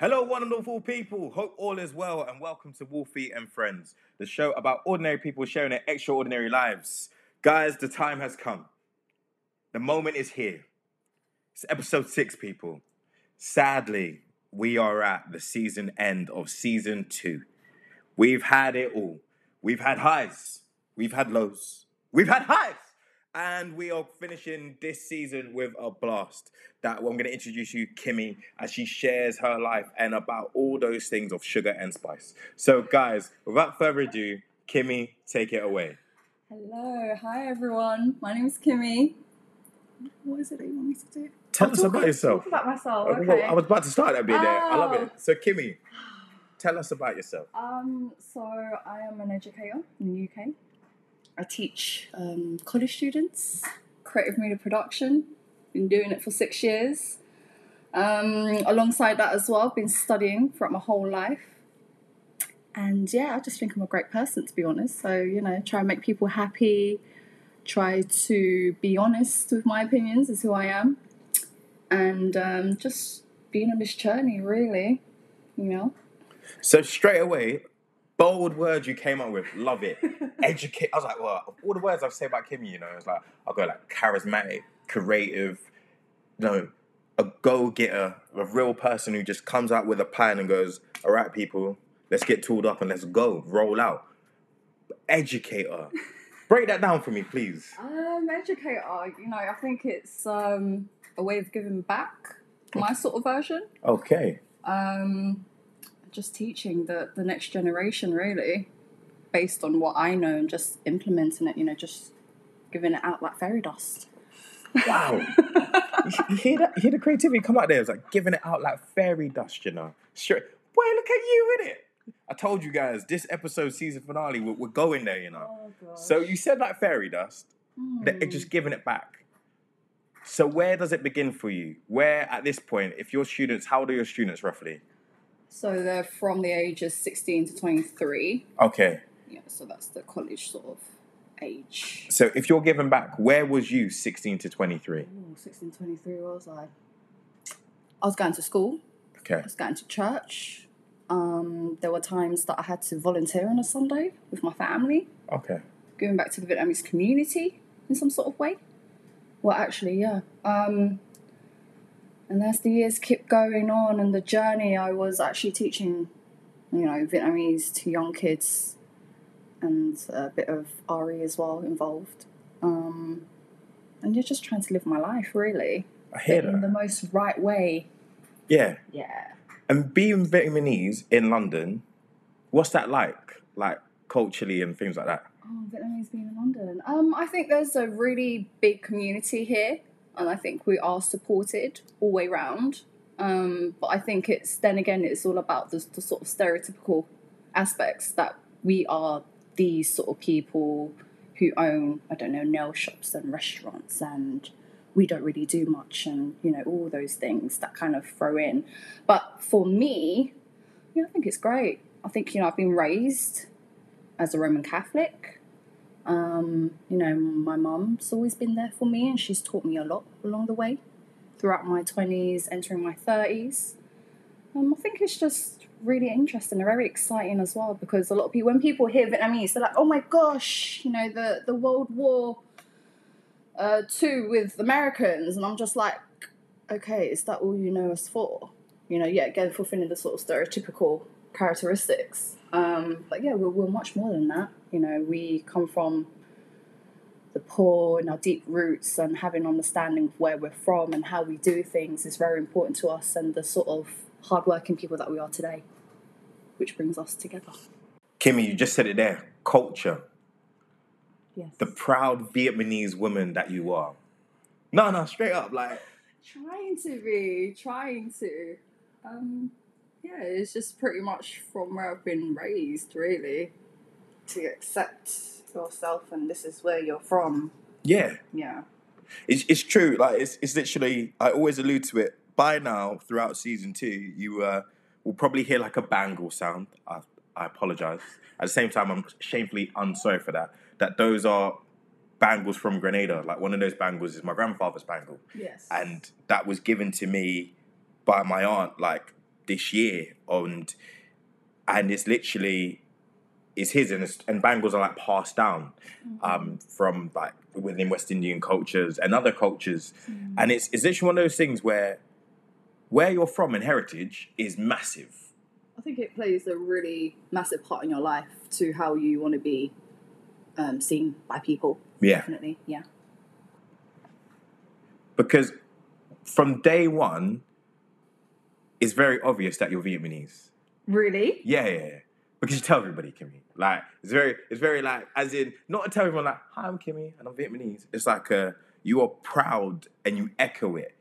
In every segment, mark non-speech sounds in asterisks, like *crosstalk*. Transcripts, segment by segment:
Hello, wonderful people. Hope all is well, and welcome to Wolfie and Friends, the show about ordinary people sharing their extraordinary lives. Guys, the time has come. The moment is here. It's episode six, people. Sadly, we are at the season end of season two. We've had it all. We've had highs, we've had lows, we've had highs, and we are finishing this season with a blast. That I'm going to introduce you, Kimmy, as she shares her life and about all those things of sugar and spice. So, guys, without further ado, Kimmy, take it away. Hello, hi everyone. My name is Kimmy. What is it that you want me to do? Tell Oh, us about yourself. Talk about myself. Oh, Okay. I was about to start that bit there. I love Oh. it. So, Kimmy, tell us about yourself. Um, so I am an educator in the UK. I teach um, college students creative media production. Been doing it for six years. Um, alongside that as well, I've been studying throughout my whole life. And yeah, I just think I'm a great person to be honest. So, you know, try and make people happy, try to be honest with my opinions is who I am. And um, just being on this journey really, you know. So, straight away, bold words you came up with. Love it. *laughs* Educate. I was like, well, all the words I say about Kimmy, you know, it's like, I'll go like charismatic, creative, you know, a go getter, a real person who just comes out with a plan and goes, all right, people, let's get tooled up and let's go, roll out. Educator. *laughs* Break that down for me, please. Um, educator, you know, I think it's um, a way of giving back, my sort of version. Okay. Um, just teaching the, the next generation, really, based on what I know and just implementing it, you know, just giving it out like fairy dust. Wow. *laughs* you, hear that? You hear the creativity come out there? It's like giving it out like fairy dust, you know. Straight. Boy, look at you in it. I told you guys, this episode season finale, we're, we're going there, you know. Oh. So you said like fairy dust, that it hmm. just giving it back. So where does it begin for you? Where at this point, if your students, how old are your students roughly? So they're from the ages 16 to 23. Okay. Yeah, so that's the college sort of age. So if you're giving back, where was you 16 to 23? Ooh, 16, 23, what was I? I was going to school. Okay. I was going to church. Um, there were times that I had to volunteer on a Sunday with my family, Okay. going back to the Vietnamese community in some sort of way. Well, actually, yeah. Um, and as the years kept going on and the journey, I was actually teaching, you know, Vietnamese to young kids and a bit of RE as well involved. Um, and you're just trying to live my life, really, I hear in the most right way. Yeah. Yeah. And being Vietnamese in London, what's that like? Like culturally and things like that? Oh, Vietnamese being in London. Um, I think there's a really big community here, and I think we are supported all way round. Um, but I think it's then again, it's all about the, the sort of stereotypical aspects that we are these sort of people who own, I don't know, nail shops and restaurants, and we don't really do much, and you know, all those things that kind of throw in. But for me, yeah, I think it's great. I think you know, I've been raised as a Roman Catholic. Um, you know, my mum's always been there for me and she's taught me a lot along the way throughout my 20s, entering my 30s. Um, I think it's just really interesting and very exciting as well because a lot of people, when people hear Vietnamese, they're like, oh my gosh, you know, the, the World War uh, II with Americans. And I'm just like, okay, is that all you know us for? You know, yeah, again, fulfilling the sort of stereotypical characteristics. Um, but yeah, we're, we're much more than that. You know, we come from the poor and our deep roots, and having understanding of where we're from and how we do things is very important to us, and the sort of hardworking people that we are today, which brings us together. Kimmy, you just said it there. Culture. Yes. The proud Vietnamese woman that you are. No, no, straight up. Like, trying to be, trying to. Um, yeah, it's just pretty much from where I've been raised, really, to accept yourself and this is where you're from. yeah. Yeah. It's, it's true. Like, it's, it's literally, I always allude to it. By now, throughout season two, you uh, will probably hear like a bangle sound. I, I apologize. At the same time, I'm shamefully unsorry for that. That those are bangles from Grenada. Like, one of those bangles is my grandfather's bangle. Yes. and that was given to me by my aunt like this year, and and it's literally it's his and, and bangles are like passed down um, from like within West Indian cultures and other cultures, and it's it's literally one of those things where where you're from and heritage is massive. I think it plays a really massive part in your life to how you want to be um, seen by people. Yeah, Definitely, yeah. because from day one, it's very obvious that you're Vietnamese. Really? Yeah, yeah, yeah. Because you tell everybody, Kimmy. Like it's very, it's very like as in not to tell everyone like, "Hi, I'm Kimmy and I'm Vietnamese." It's like uh, you are proud and you echo it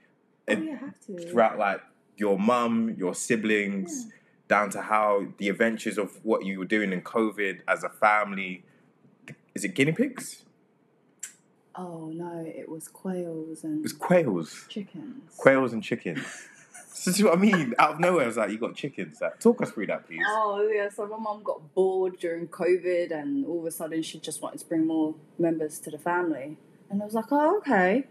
Oh, And yeah, have to. throughout like your mum, your siblings, down to how the adventures of what you were doing in COVID as a family. Is it guinea pigs? Oh no, it was quails and It was quails, chickens. quails and chickens. *laughs* *laughs* so is what I mean. Out of nowhere, I was like, "You got chickens." Like, talk us through that, please. Oh yeah, so my mum got bored during COVID, and all of a sudden she just wanted to bring more members to the family, and I was like, oh okay.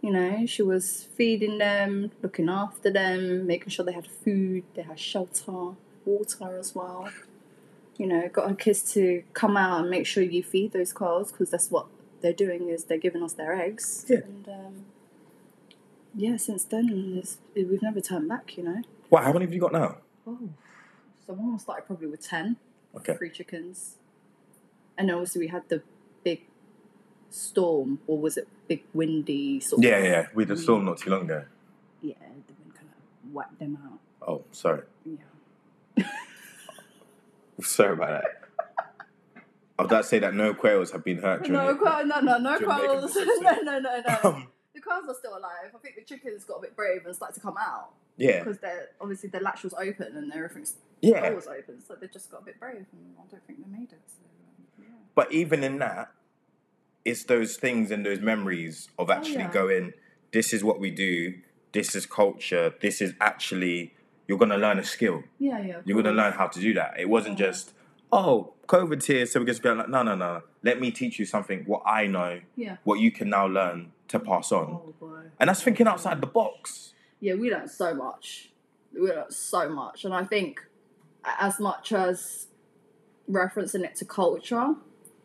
You know, she was feeding them, looking after them, making sure they had food, they had shelter, water as well. You know, got her kids to come out and make sure you feed those quails because that's what they're doing is they're giving us their eggs. Yeah. And um, yeah, since then it's, we've never turned back. You know. Wow, how many have you got now? Oh, so mum started probably with ten, Okay. three chickens, and then obviously we had the big storm, or was it big windy sort? Yeah, of, yeah. We had a storm not too long ago. yeah. The wind kind of whacked them out. Oh, sorry. Yeah. *laughs* Sorry about that. I was about to say that no quails have been hurt during No, the- quail, no, no, no during quails. *laughs* no, no, no, no. Um, the quails are still alive. I think the chickens got a bit brave and started to come out yeah, because they're obviously their latch was open and everything's yeah. was open, so they just got a bit brave, and I don't think they made it. So, um, yeah. But even in that, it's those things and those memories of actually Oh, yeah. going, this is what we do, this is culture, this is actually, you're going to learn a skill. Yeah, yeah. You're going to learn how to do that. It wasn't Yeah. just, oh, COVID's here, so we're just going like, no, no, no. Let me teach you something, what I know, Yeah. what you can now learn to pass on. Oh boy. And that's thinking outside the box. yeah, we learned so much. We learned so much, and I think as much as referencing it to culture,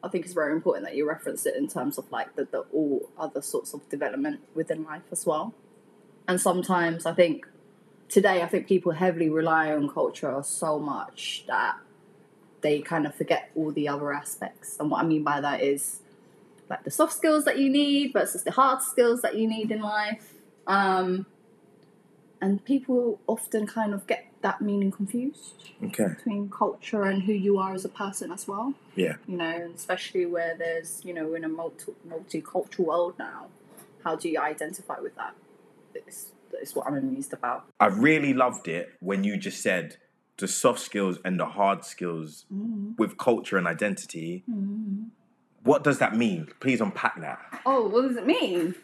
I think it's very important that you reference it in terms of like the, the all other sorts of development within life as well. And sometimes I think today I think people heavily rely on culture so much that they kind of forget all the other aspects. And what I mean by that is like the soft skills that you need versus the hard skills that you need in life. Um, and people often kind of get that meaning confused Okay. between culture and who you are as a person as well. Yeah. You know, especially where there's, you know, in a multi multicultural world now. How do you identify with that? It's, it's what I'm amused about. I really loved it when you just said the soft skills and the hard skills with culture and identity. What does that mean? Please unpack that. Oh, what does it mean?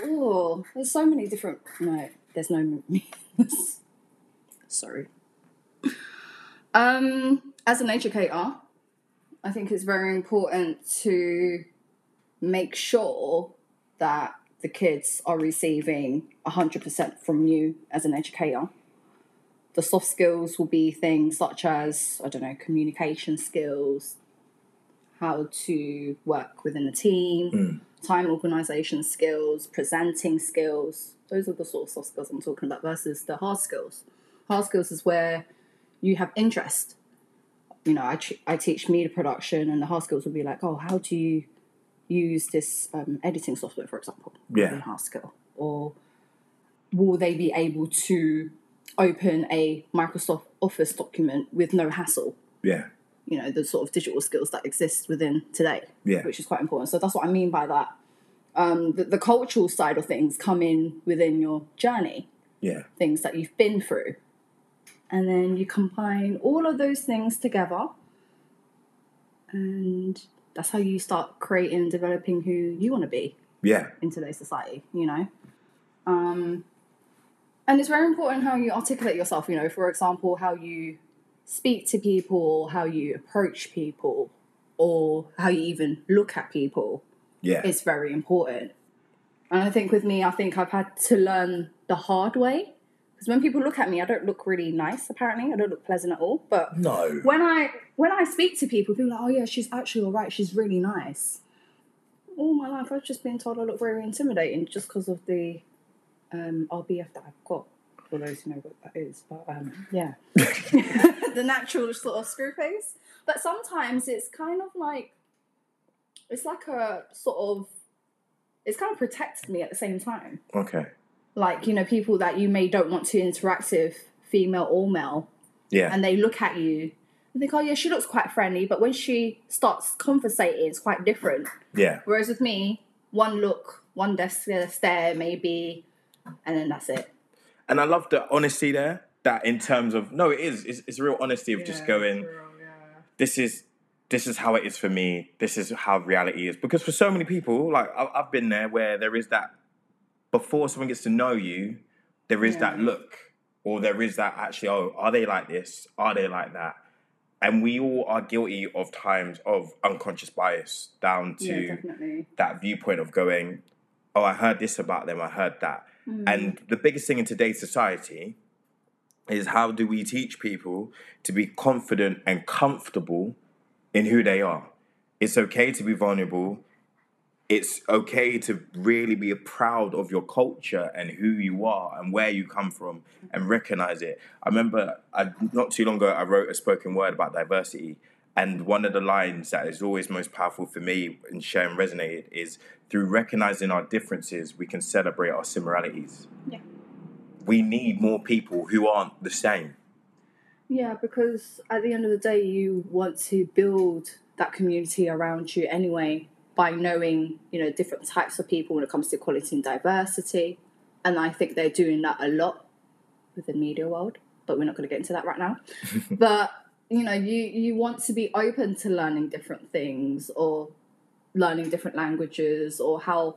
Oh, there's so many different. No, there's no meanings. *laughs* Sorry. Um, as an educator, I think it's very important to make sure that the kids are receiving 100% from you as an educator. The soft skills will be things such as, I don't know, communication skills, how to work within a team, time organization skills, presenting skills. Those are the sort of soft skills I'm talking about versus the hard skills. Hard skills is where you have interest. You know, I, I teach media production, and the hard skills will be like, oh, how do you use this um, editing software, for example? Yeah. hard skill. Or will they be able to open a Microsoft Office document with no hassle? Yeah. you know the sort of digital skills that exist within today Yeah. which is quite important so that's what i mean by that um, the, the cultural side of things come in within your journey Yeah. things that you've been through and then you combine all of those things together and that's how you start creating and developing who you want to be Yeah. in today's society, you know. Um, and it's very important how you articulate yourself, you know, for example, how you speak to people, how you approach people, or how you even look at people Yeah. it's very important. And I think with me, I think I've had to learn the hard way Because when people look at me, I don't look really nice. Apparently, I don't look pleasant at all. But No. when I when I speak to people, people are like, "Oh yeah, she's actually all right. She's really nice." All my life, I've just been told I look very intimidating just because of the um, RBF that I've got. For those who know what that is, but um, yeah, *laughs* *laughs* the natural sort of screw face. But sometimes it's kind of like it's like a sort of it's kind of protected me at the same time Okay. like you know people that you may don't want to interact with female or male Yeah. and they look at you and think oh yeah she looks quite friendly but when she starts conversating it's quite different yeah. whereas with me one look one desk stare maybe and then that's it And I love the honesty there. That in terms of no, it is. It's, it's real honesty of just going. This is this is how it is for me. This is how reality is. Because for so many people, like I- I've been there, where there is that before someone gets to know you, there is that look, or there is that actually. Oh, are they like this? Are they like that? And we all are guilty of times of unconscious bias down to yeah that viewpoint of going, oh, I heard this about them, I heard that. Mm. And the biggest thing in today's society is how do we teach people to be confident and comfortable in who they are? It's okay to be vulnerable. It's okay to really be proud of your culture and who you are and where you come from and recognize it. I remember I, not too long ago, I wrote a spoken word about diversity. And one of the lines that is always most powerful for me and sharing resonated is through recognizing our differences, we can celebrate our similarities. Yeah. We need more people who aren't the same. Yeah, because at the end of the day, you want to build that community around you anyway by knowing, you know, different types of people when it comes to equality and diversity. And I think they're doing that a lot with the media world, but we're not going to get into that right now. *laughs* but you know, you you want to be open to learning different things or learning different languages or how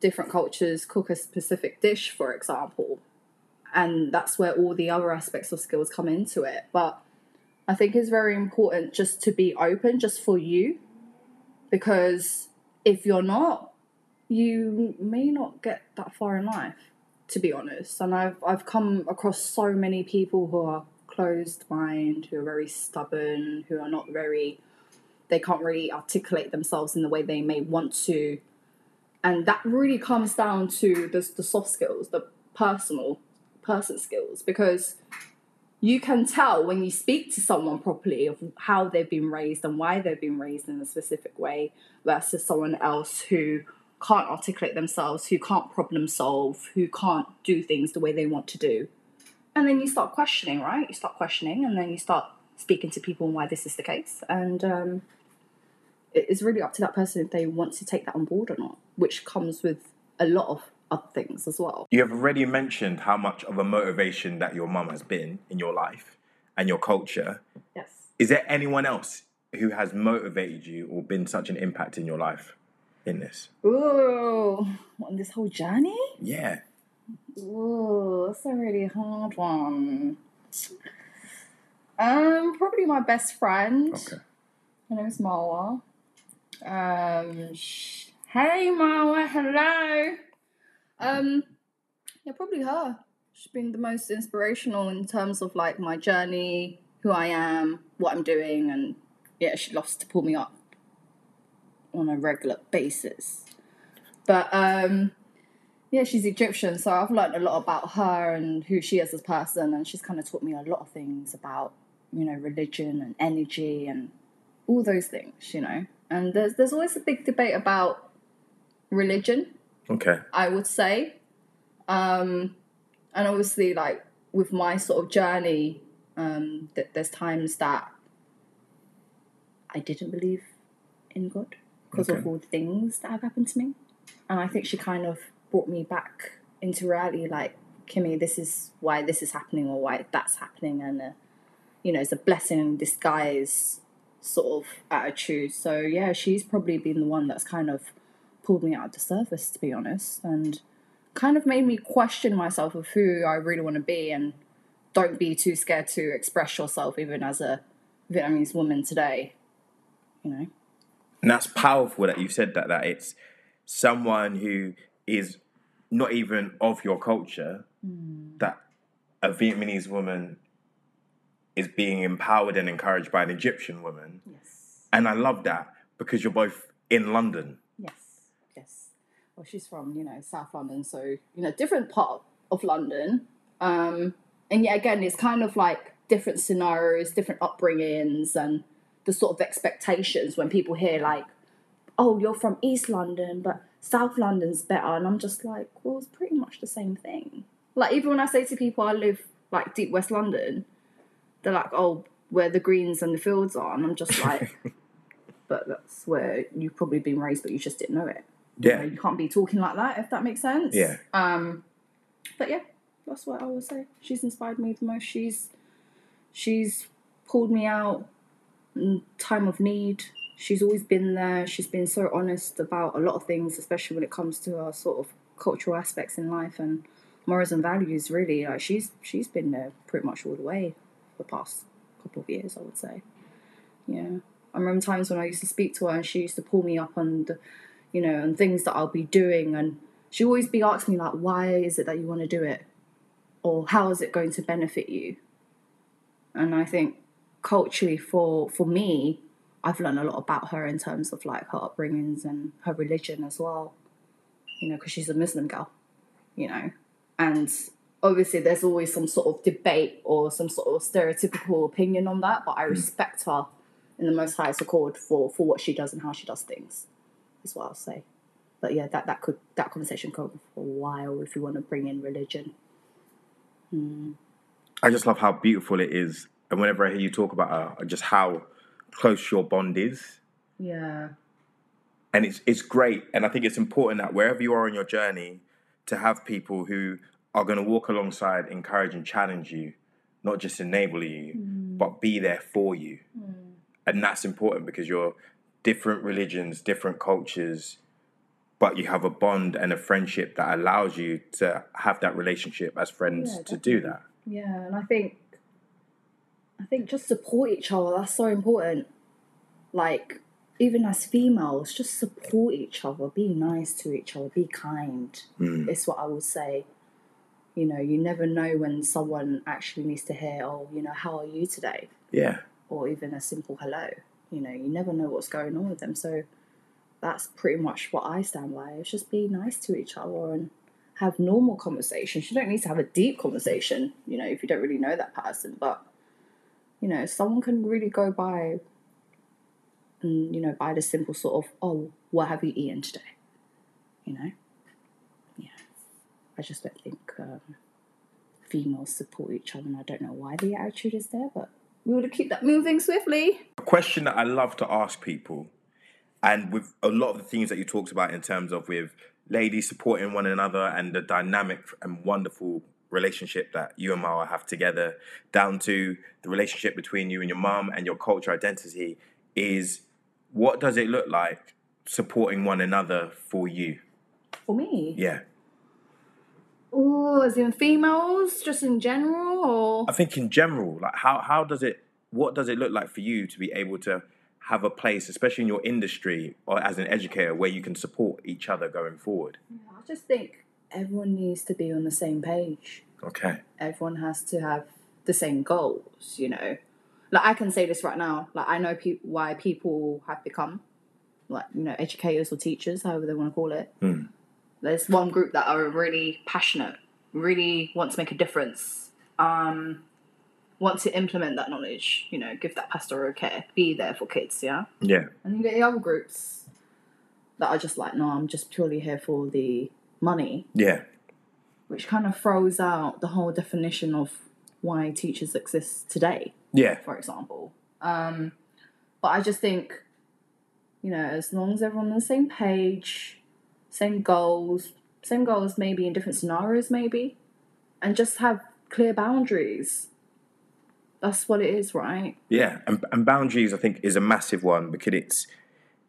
different cultures cook a specific dish, for example. And that's where all the other aspects of skills come into it. But i think it's very important just to be open just for you because if you're not you may not get that far in life to be honest. And i've i've come across so many people who are closed mind who are very stubborn who are not very they can't really articulate themselves in the way they may want to and that really comes down to the, the soft skills the personal person skills because you can tell when you speak to someone properly of how they've been raised and why they've been raised in a specific way versus someone else who can't articulate themselves, who can't problem solve, who can't do things the way they want to do. And then you start questioning, right? You start questioning and then you start speaking to people on why this is the case. And um, it is really up to that person if they want to take that on board or not, which comes with a lot of other things as well. You have already mentioned how much of a motivation that your mum has been in your life and your culture. Yes. Is there anyone else who has motivated you or been such an impact in your life in this? Ooh, on this whole journey? Yeah. Ooh, that's a really hard one. Um, probably my best friend. Okay. Her name is Marwa. Um, sh- hey Marwa, hello. Um, yeah, probably her. She's been the most inspirational in terms of like my journey, who I am, what I'm doing, and yeah, she loves to pull me up on a regular basis. But um, yeah, she's Egyptian, so I've learned a lot about her and who she is as a person, and she's kind of taught me a lot of things about you know religion and energy and all those things, you know. And there's there's always a big debate about religion Okay. I would say. Um, and obviously, like with my sort of journey, um, th- there's times that I didn't believe in God because of all the things that have happened to me. And I think she kind of brought me back into reality like, Kimmy, this is why this is happening or why that's happening. And, uh, you know, it's a blessing in disguise sort of attitude. So, yeah, she's probably been the one that's kind of pulled me out of the surface, to be honest, and kind of made me question myself of who I really want to be and don't be too scared to express yourself, even as a Vietnamese woman today. You know? And that's powerful that you said that, that it's someone who is not even of your culture that a Vietnamese woman is being empowered and encouraged by an Egyptian woman. Yes. And I love that because you're both in London. Yes. Yes. Well, she's from you know South London, so you know different part of London. Um, and yet again, it's kind of like different scenarios, different upbringings, and the sort of expectations when people hear like, "Oh, you're from East London, but South London's better," and I'm just like, "Well, it's pretty much the same thing." Like even when I say to people I live like deep West London, they're like, "Oh, where the greens and the fields are," and I'm just like, *laughs* "But that's where you've probably been raised, but you just didn't know it." You know, Yeah. you can't be talking like that if that makes sense. Yeah. Um, but yeah, that's what I would say. She's inspired me the most. She's she's pulled me out in time of need. She's always been there. She's been so honest about a lot of things, especially when it comes to our sort of cultural aspects in life and morals and values. Really, like she's she's been there pretty much all the way for the past couple of years. I would say. Yeah, I remember times when I used to speak to her and she used to pull me up on the, you know, and things that I'll be doing, and she always be asking me like, why is it that you want to do it, or how is it going to benefit you? And I think culturally for for me, I've learned a lot about her in terms of like her upbringings and her religion as well. You know, because she's a Muslim girl, you know, and obviously there's always some sort of debate or some sort of stereotypical opinion on that, but I mm. respect her in the most highest accord for for what she does and how she does things. Is what I'll say. But yeah, that that could that conversation could go for a while if you want to bring in religion. Hmm. I just love how beautiful it is. And whenever I hear you talk about her, just how close your bond is. Yeah. and it's it's great. And i think it's important that wherever you are on your journey to have people who are going to walk alongside encourage and challenge you not just enable you mm. but be there for you. Mm. And that's important because you're different religions different cultures but you have a bond and a friendship that allows you to have that relationship as friends Yeah, to do that. Yeah, and I think I think just support each other. That's so important. Like even as females, just support each other. Be nice to each other. Be kind. Mm. It's what I would say. You know, you never know when someone actually needs to hear, "Oh, you know, how are you today?" yeah or even a simple hello. You know, you never know what's going on with them. So that's pretty much what I stand by. It's just be nice to each other and have normal conversations. You don't need to have a deep conversation, you know, if you don't really know that person. But, you know, someone can really go by and, you know, by the simple sort of, oh, what have you eaten today? You know? Yeah. I just don't think um, females support each other and I don't know why the attitude is there, but we want to keep that moving swiftly. a question that I love to ask people, and with a lot of the things that you talked about in terms of with ladies supporting one another and the dynamic and wonderful relationship that you and Marwa have together, down to the relationship between you and your mum and your culture identity, is what does it look like supporting one another for you? For me. Yeah, Oh, as in females, just in general, or I think in general, like how how does it? What does it look like for you to be able to have a place, especially in your industry or as an educator, where you can support each other going forward? I just think everyone needs to be on the same page. Okay. Everyone has to have the same goals, you know. Like I can say this right now. Like I know pe- why people have become like you know educators or teachers, however they want to call it. Hmm. There's one group that are really passionate, really want to make a difference, um, want to implement that knowledge. You know, give that pastoral care, be there for kids. Yeah. Yeah. And you get the other groups that are just like, no, I'm just purely here for the money, Yeah. which kind of throws out the whole definition of why teachers exist today, Yeah. for example. Um, but I just think, you know, as long as everyone's on the same page, same goals, same goals maybe in different scenarios, maybe, and just have clear boundaries. That's what it is, right? Yeah. And, and boundaries, I think, is a massive one because it's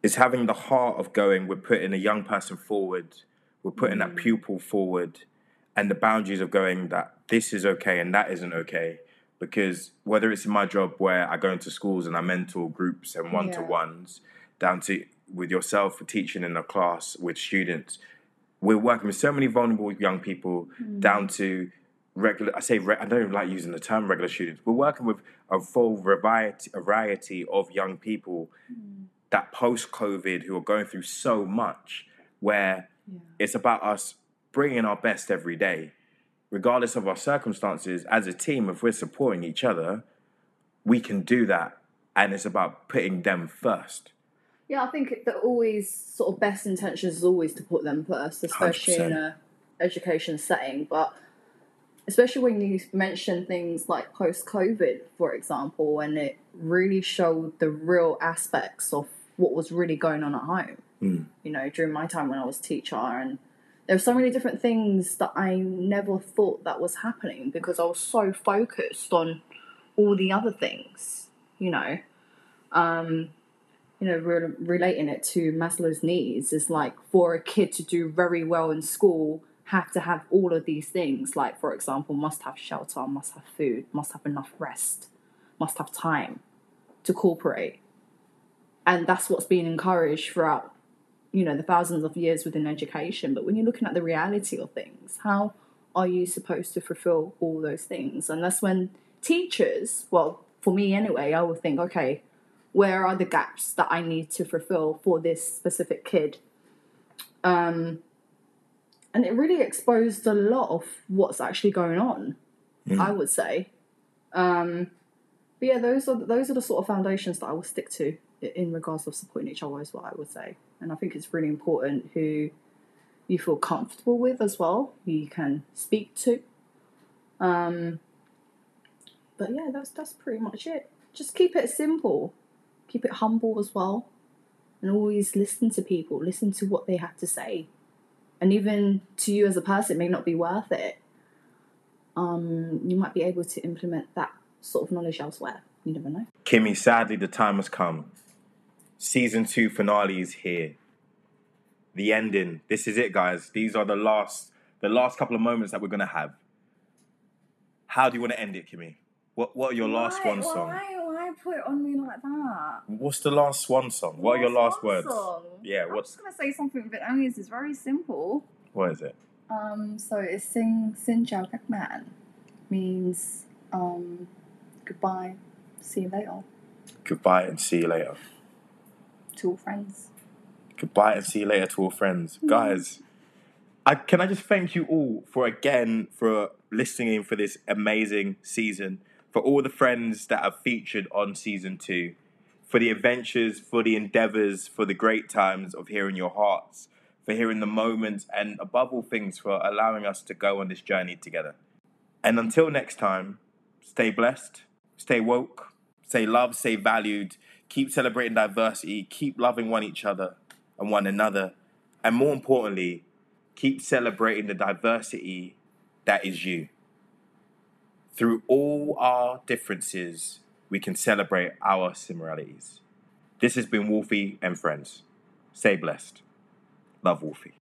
it's having the heart of going. We're putting a young person forward. We're putting that pupil forward, and the boundaries of going that this is okay and that isn't okay. Because whether it's in my job where I go into schools and I mentor groups and one to ones, down to with yourself for teaching in a class with students, we're working with so many vulnerable young people mm. down to regular. I say re- I don't even like using the term regular students. We're working with a full variety, variety of young people mm. that post COVID who are going through so much, where Yeah. it's about us bringing our best every day, regardless of our circumstances. As a team, if we're supporting each other, we can do that, and it's about putting them first. Yeah, I think that always sort of best intentions is always to put them first, especially in 100%. a education setting. But especially when you mention things like post COVID, for example, and it really showed the real aspects of what was really going on at home. Mm. You know, during my time when I was teacher, and there were so many different things that I never thought that was happening because I was so focused on all the other things. You know. Um, you know, re- relating it to Maslow's needs is like for a kid to do very well in school, have to have all of these things. Like, for example, must have shelter, must have food, must have enough rest, must have time to cooperate. And that's what's been encouraged throughout, you know, the thousands of years within education. But when you're looking at the reality of things, how are you supposed to fulfill all those things? And that's when teachers, well, for me anyway, I would think, okay, where are the gaps that I need to fulfill for this specific kid? Um, and it really exposed a lot of what's actually going on. Mm. I would say. Um, but yeah, those are those are the sort of foundations that I will stick to in regards of supporting each other. Is what I would say, and I think it's really important who you feel comfortable with as well, who you can speak to. Um, but yeah, that's that's pretty much it. Just keep it simple, keep it humble as well, and always listen to people. Listen to what they have to say, and even to you as a person, it may not be worth it. Um, you might be able to implement that sort of knowledge elsewhere. You never know. Kimmy, sadly, the time has come. Season two finale is here. The ending. This is it, guys. These are the last, the last couple of moments that we're gonna have. How do you want to end it, Kimmy? What What are your last Why- one song? Why, why put it on me like that? What's the last swan song? What are your last words? song? Yeah, I'm just gonna say something Vietnamese. It's very simple. what is it? Um, so it's sing Xin chào các bạn means um, goodbye, see you later Goodbye and see you later. To all friends. Goodbye and see you later to all friends, guys. I can I just thank you all for again for listening in for this amazing season, for all the friends that have featured on season two, for the adventures, for the endeavors, for the great times of hearing your hearts, for hearing the moments, and above all things, for allowing us to go on this journey together. And until next time, stay blessed, stay woke, stay loved, stay valued, keep celebrating diversity, keep loving one each other and one another, and more importantly, keep celebrating the diversity that is you. Through all our differences, we can celebrate our similarities. This has been Wolfie and Friends. Stay blessed. Love Wolfie.